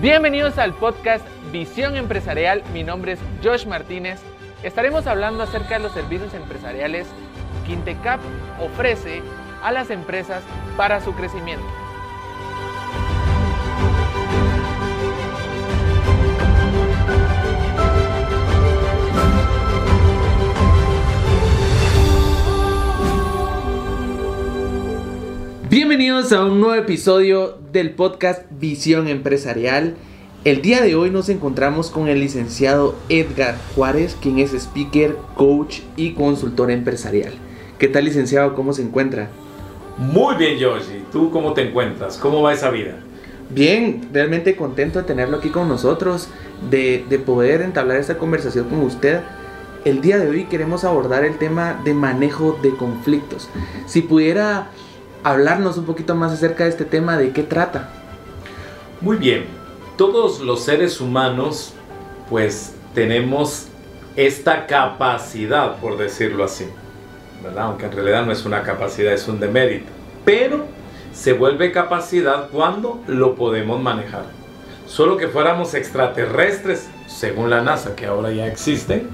Bienvenidos al podcast Visión Empresarial. Mi nombre es Josh Martínez. Estaremos hablando acerca de los servicios empresariales que Intecap ofrece a las empresas para su crecimiento. Bienvenidos a un nuevo episodio del podcast Visión Empresarial. El día de hoy nos encontramos con el licenciado Edgar Juárez, quien es speaker, coach y consultor empresarial. ¿Qué tal licenciado? ¿Cómo se encuentra? Muy bien, Yoshi. ¿Tú cómo te encuentras? ¿Cómo va esa vida? Bien, realmente contento de tenerlo aquí con nosotros, de, de poder entablar esta conversación con usted. El día de hoy queremos abordar el tema de manejo de conflictos. Si pudiera hablarnos un poquito más acerca de este tema, ¿de qué trata? Muy bien. Todos los seres humanos, pues tenemos esta capacidad, por decirlo así, ¿verdad? Aunque en realidad no es una capacidad, es un demérito. Pero se vuelve capacidad cuando lo podemos manejar. Solo que fuéramos extraterrestres, según la NASA, que ahora ya existen,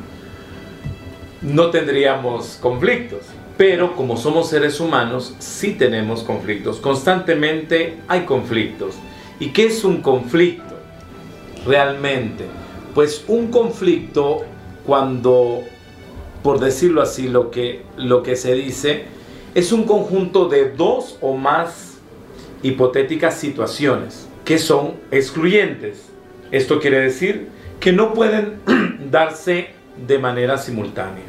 no tendríamos conflictos. Pero como somos seres humanos, sí tenemos conflictos. Constantemente hay conflictos. ¿Y qué es un conflicto? Realmente. Pues un conflicto cuando, por decirlo así, lo que, lo que se dice es un conjunto de dos o más hipotéticas situaciones que son excluyentes. Esto quiere decir que no pueden darse de manera simultánea.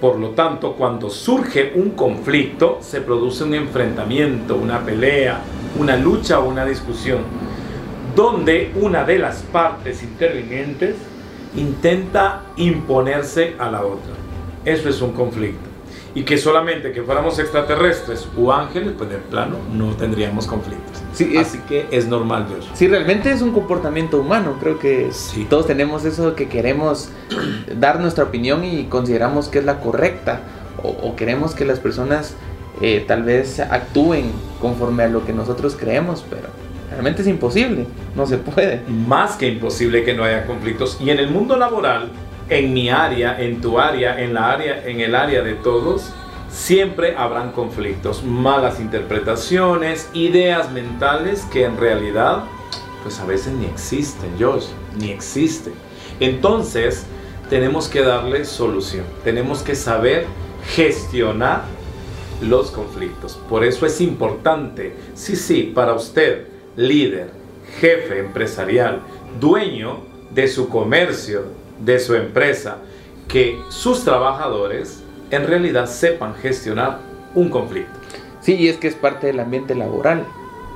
Por lo tanto, cuando surge un conflicto, se produce un enfrentamiento, una pelea, una lucha o una discusión, donde una de las partes intervinientes intenta imponerse a la otra. Eso es un conflicto. Y que solamente que fuéramos extraterrestres o ángeles, pues de plano no tendríamos conflictos. Sí, es- Así que es normal ver. Sí, realmente es un comportamiento humano. Creo que Sí. todos tenemos eso que queremos dar nuestra opinión y consideramos que es la correcta. O, o queremos que las personas eh, tal vez actúen conforme a lo que nosotros creemos, pero realmente es imposible. No se puede. más que imposible que no haya conflictos. Y en el mundo laboral, en mi área, en tu área, en la área, en el área de todos, siempre habrán conflictos, malas interpretaciones, ideas mentales que en realidad, pues a veces ni existen, Josh, ni existen. Entonces, tenemos que darle solución. Tenemos que saber gestionar los conflictos. Por eso es importante, sí, sí, para usted, líder, jefe empresarial, dueño de su comercio, de su empresa, que sus trabajadores en realidad sepan gestionar un conflicto. Sí, y es que es parte del ambiente laboral.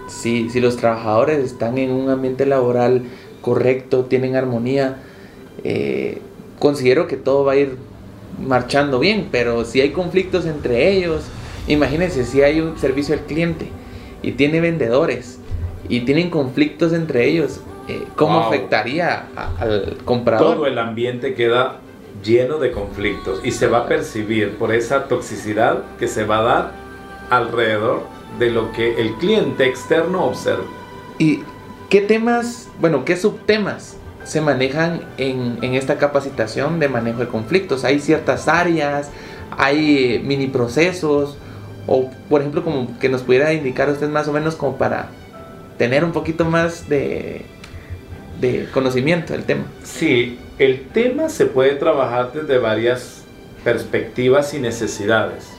Si, si los trabajadores están en un ambiente laboral correcto, tienen armonía, eh, considero que todo va a ir marchando bien, pero si hay conflictos entre ellos, imagínense si hay un servicio al cliente y tiene vendedores y tienen conflictos entre ellos, eh, ¿cómo Wow. afectaría a- al comprador? Todo el ambiente queda lleno de conflictos y se va a percibir por esa toxicidad que se va a dar alrededor de lo que el cliente externo observa. ¿Y qué temas, bueno, qué subtemas se manejan en, en esta capacitación de manejo de conflictos? ¿Hay ciertas áreas? ¿Hay eh, mini procesos? O, por ejemplo, como que nos pudiera indicar usted más o menos como para tener un poquito más de, de conocimiento del tema. Sí, el tema se puede trabajar desde varias perspectivas y necesidades.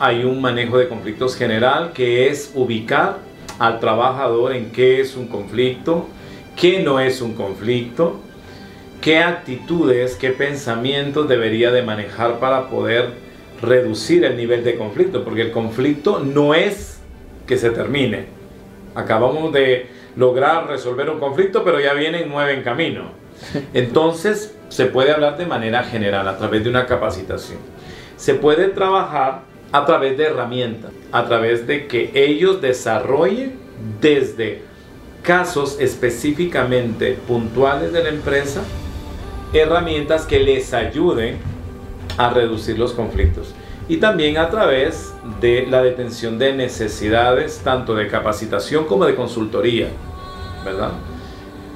Hay un manejo de conflictos general que es ubicar al trabajador en qué es un conflicto, qué no es un conflicto, qué actitudes, qué pensamientos debería de manejar para poder reducir el nivel de conflicto, porque el conflicto no es que se termine. Acabamos de lograr resolver un conflicto, pero ya vienen nueve en camino. Entonces, se puede hablar de manera general, a través de una capacitación. Se puede trabajar a través de herramientas, a través de que ellos desarrollen desde casos específicamente puntuales de la empresa, herramientas que les ayuden a reducir los conflictos. Y también a través de la detención de necesidades, tanto de capacitación como de consultoría, ¿verdad?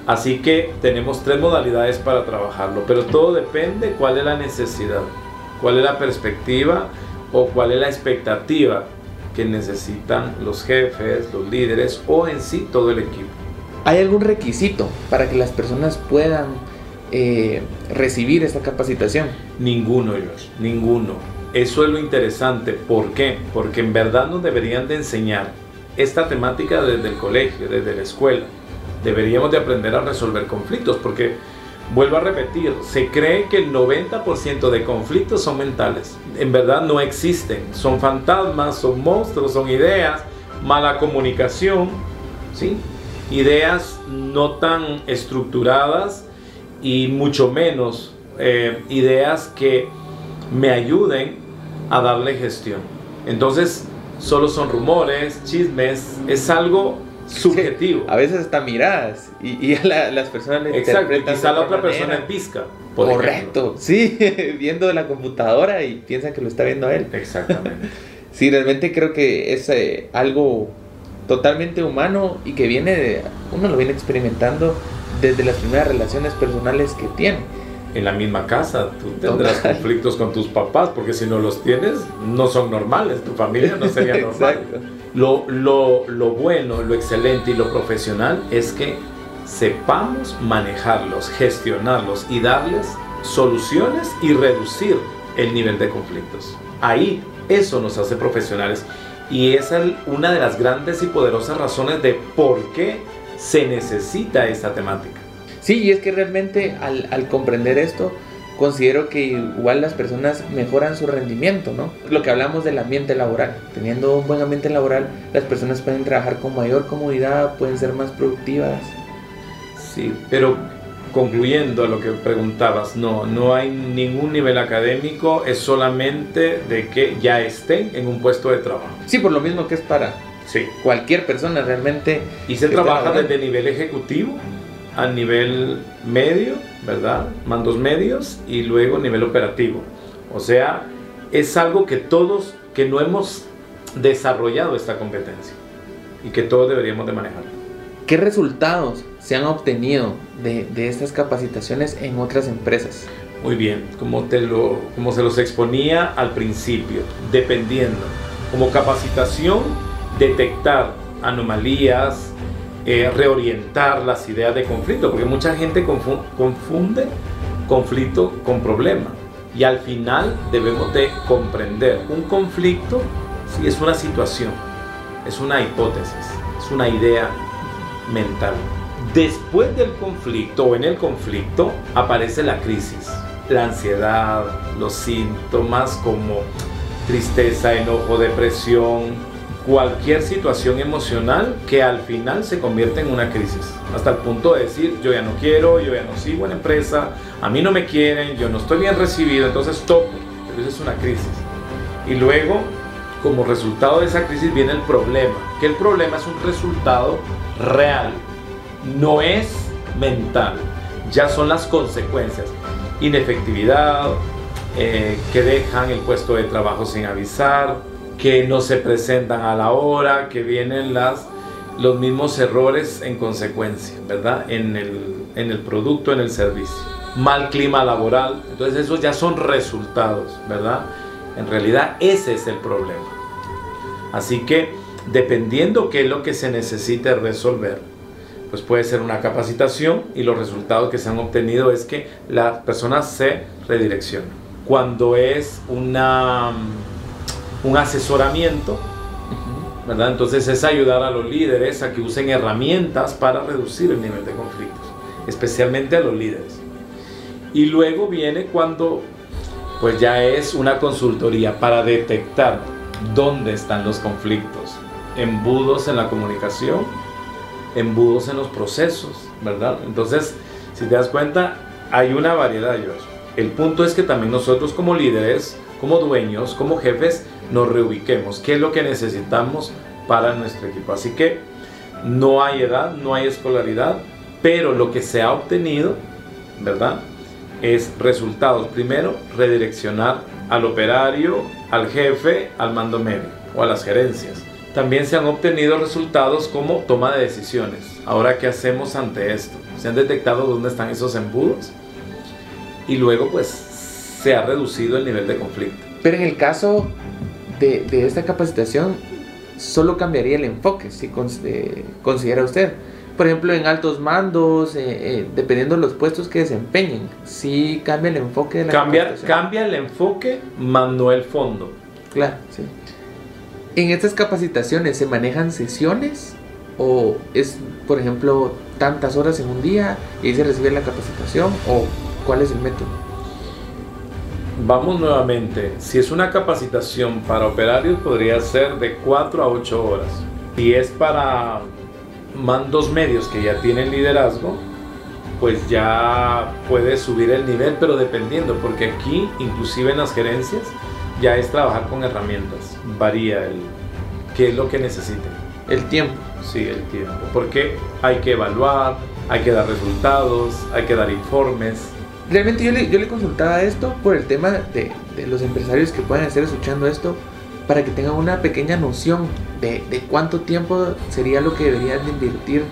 Así que tenemos tres modalidades para trabajarlo, pero todo depende cuál es la necesidad, cuál es la perspectiva o cuál es la expectativa que necesitan los jefes, los líderes o en sí todo el equipo. ¿Hay algún requisito para que las personas puedan eh, recibir esta capacitación? Ninguno, Josh, ninguno. Eso es lo interesante. ¿Por qué? Porque en verdad nos deberían de enseñar esta temática desde el colegio, desde la escuela. Deberíamos de aprender a resolver conflictos porque, vuelvo a repetir, se cree que el 90% de conflictos son mentales. En verdad no existen. Son fantasmas, son monstruos, son ideas, mala comunicación, ¿sí? ideas no tan estructuradas y mucho menos eh, ideas que me ayuden a darle gestión. Entonces, solo son rumores, chismes, es algo subjetivo. a veces hasta miradas y, a las personas le Exacto, y quizá la otra persona en pizca. Correcto, sí, viendo la computadora y piensa que lo está viendo a él. Exactamente. sí, realmente creo que es eh, algo totalmente humano y que viene de, uno lo viene experimentando desde las primeras relaciones personales que tiene. En la misma casa, tú tendrás conflictos con tus papás, porque si no los tienes, no son normales, tu familia no sería normal. Lo, lo, lo bueno, lo excelente y lo profesional es que sepamos manejarlos, gestionarlos y darles soluciones y reducir el nivel de conflictos. Ahí eso nos hace profesionales y esa es una de las grandes y poderosas razones de por qué se necesita esta temática. Sí, y es que realmente al, comprender esto, considero que igual las personas mejoran su rendimiento, ¿no? Lo que hablamos del ambiente laboral. Teniendo un buen ambiente laboral, las personas pueden trabajar con mayor comodidad, pueden ser más productivas. Sí, pero concluyendo a lo que preguntabas, no, no hay ningún nivel académico, es solamente de que ya estén en un puesto de trabajo. Sí, por lo mismo que es para sí. cualquier persona realmente. Y se trabaja desde nivel ejecutivo a nivel medio, ¿verdad? Mandos medios y luego nivel operativo. O sea, es algo que todos, que no hemos desarrollado esta competencia y que todos deberíamos de manejar. ¿Qué resultados se han obtenido de, estas capacitaciones en otras empresas? Muy bien, como, te lo, como se los exponía al principio, dependiendo. Como capacitación, detectar anomalías, eh, reorientar las ideas de conflicto, porque mucha gente confunde conflicto con problema. Y al final debemos de comprender, un conflicto si es una situación, es una hipótesis, es una idea mental. Después del conflicto o en el conflicto aparece la crisis, la ansiedad, los síntomas como tristeza, enojo, depresión, cualquier situación emocional que al final se convierte en una crisis. Hasta el punto de decir, yo ya no quiero, yo ya no sigo en empresa, a mí no me quieren, yo no estoy bien recibido, entonces toco. Pero eso es una crisis. Y luego, como resultado de esa crisis viene el problema, que el problema es un resultado real, no es mental, ya son las consecuencias. Inefectividad, eh, que dejan el puesto de trabajo sin avisar, que no se presentan a la hora, que vienen las, los mismos errores en consecuencia, ¿verdad? En el, en el producto, en el servicio. Mal clima laboral, entonces esos ya son resultados, ¿verdad? En realidad ese es el problema. Así que dependiendo qué es lo que se necesite resolver, pues puede ser una capacitación y los resultados que se han obtenido es que las personas se redireccionan. Cuando es una, un asesoramiento, ¿verdad? Entonces es ayudar a los líderes a que usen herramientas para reducir el nivel de conflictos, especialmente a los líderes. Y luego viene cuando pues ya es una consultoría para detectar dónde están los conflictos, embudos en la comunicación, embudos en los procesos, ¿verdad? Entonces, si te das cuenta, hay una variedad, de ellos. El punto es que también nosotros como líderes, como dueños, como jefes, nos reubiquemos. ¿Qué es lo que necesitamos para nuestro equipo? Así que no hay edad, no hay escolaridad, pero lo que se ha obtenido, ¿verdad? Es resultados. Primero, redireccionar al operario, al jefe, al mando medio o a las gerencias también se han obtenido resultados como toma de decisiones. Ahora, ¿qué hacemos ante esto? Se han detectado dónde están esos embudos y luego pues se ha reducido el nivel de conflicto. Pero en el caso de, de esta capacitación, solo cambiaría el enfoque, si eh, considera usted. Por ejemplo, en altos mandos, eh, eh, dependiendo de los puestos que desempeñen, si cambia el enfoque de la cambia, cambia el enfoque, mandó el fondo. Claro, sí. En estas capacitaciones se manejan sesiones o es, por ejemplo, tantas horas en un día y se recibe la capacitación o cuál es el método. Vamos nuevamente, si es una capacitación para operarios podría ser de 4 a 8 horas. Si es para mandos medios que ya tienen liderazgo, pues ya puede subir el nivel, pero dependiendo, porque aquí, inclusive en las gerencias, ya es trabajar con herramientas. Varía el qué es lo que necesiten. El tiempo. Sí, el tiempo. Porque hay que evaluar, hay que dar resultados, hay que dar informes. Realmente yo le, consultaba esto por el tema de, los empresarios que puedan estar escuchando esto, para que tengan una pequeña noción de, cuánto tiempo sería lo que deberían de invertir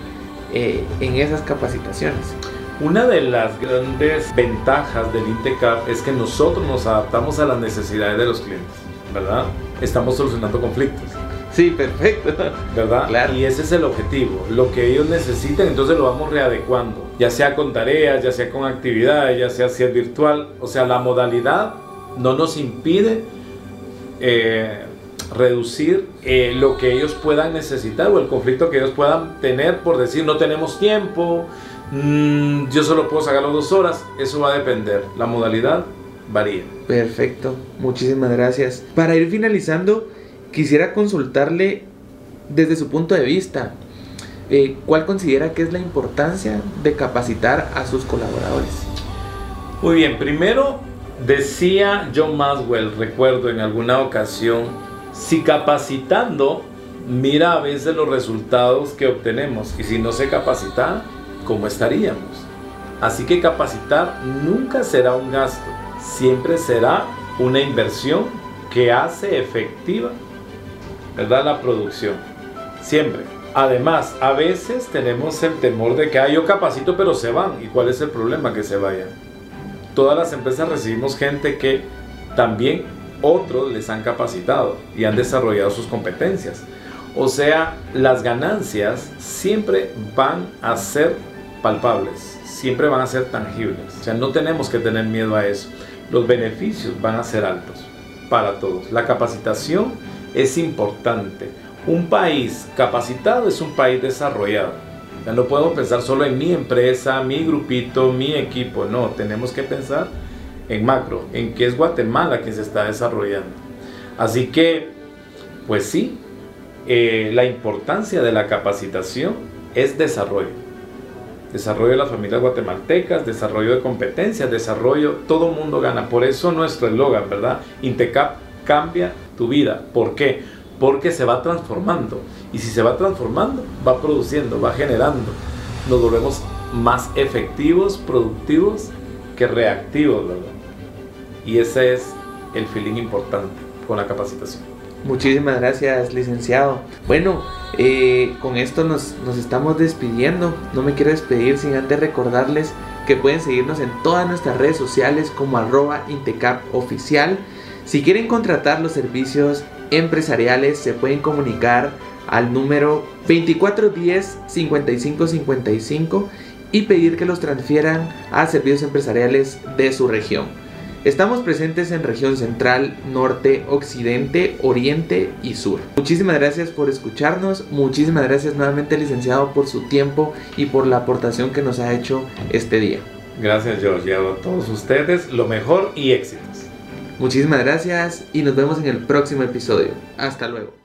eh, en esas capacitaciones. Una de las grandes ventajas del INTECAP es que nosotros nos adaptamos a las necesidades de los clientes, ¿verdad? Estamos solucionando conflictos. Sí, perfecto. ¿Verdad? Claro. Y ese es el objetivo. Lo que ellos necesiten, entonces lo vamos readecuando. Ya sea con tareas, ya sea con actividades, ya sea si es virtual. O sea, la modalidad no nos impide eh, reducir eh, lo que ellos puedan necesitar o el conflicto que ellos puedan tener por decir no tenemos tiempo, mm, yo solo puedo sacarlo dos horas. Eso va a depender. La modalidad varía. Perfecto. Muchísimas gracias. Para ir finalizando quisiera consultarle desde su punto de vista, eh, ¿cuál considera que es la importancia de capacitar a sus colaboradores? Muy bien, primero decía John Maswell, recuerdo en alguna ocasión, si capacitando, mira a veces los resultados que obtenemos y si no se capacita, ¿cómo estaríamos? Así que capacitar nunca será un gasto, siempre será una inversión que hace efectiva ¿verdad? La producción. Siempre. Además, a veces tenemos el temor de que ah, yo capacito pero se van. ¿Y cuál es el problema? Que se vayan. Todas las empresas recibimos gente que también otros les han capacitado y han desarrollado sus competencias. O sea, las ganancias siempre van a ser palpables, siempre van a ser tangibles. O sea, no tenemos que tener miedo a eso. Los beneficios van a ser altos para todos. La capacitación es importante. Un país capacitado es un país desarrollado. Ya no podemos pensar solo en mi empresa, mi grupito, mi equipo. No, tenemos que pensar en macro, en que es Guatemala que se está desarrollando. Así que, pues sí, eh, la importancia de la capacitación es desarrollo. Desarrollo de las familias guatemaltecas, desarrollo de competencias, desarrollo, todo mundo gana. Por eso nuestro eslogan, ¿verdad? Intecap cambia tu vida. ¿Por qué? Porque se va transformando. Y si se va transformando, va produciendo, va generando. Nos volvemos más efectivos, productivos que reactivos, ¿verdad? Y ese es el feeling importante con la capacitación. Muchísimas gracias, licenciado. Bueno, eh, con esto nos, nos estamos despidiendo. No me quiero despedir sin antes recordarles que pueden seguirnos en todas nuestras redes sociales como arroba Intecap oficial. Si quieren contratar los servicios empresariales, se pueden comunicar al número 2410 5555 y pedir que los transfieran a servicios empresariales de su región. Estamos presentes en región central, norte, occidente, oriente y sur. Muchísimas gracias por escucharnos, muchísimas gracias nuevamente licenciado por su tiempo y por la aportación que nos ha hecho este día. Gracias George, a todos ustedes lo mejor y éxitos. Muchísimas gracias y nos vemos en el próximo episodio. Hasta luego.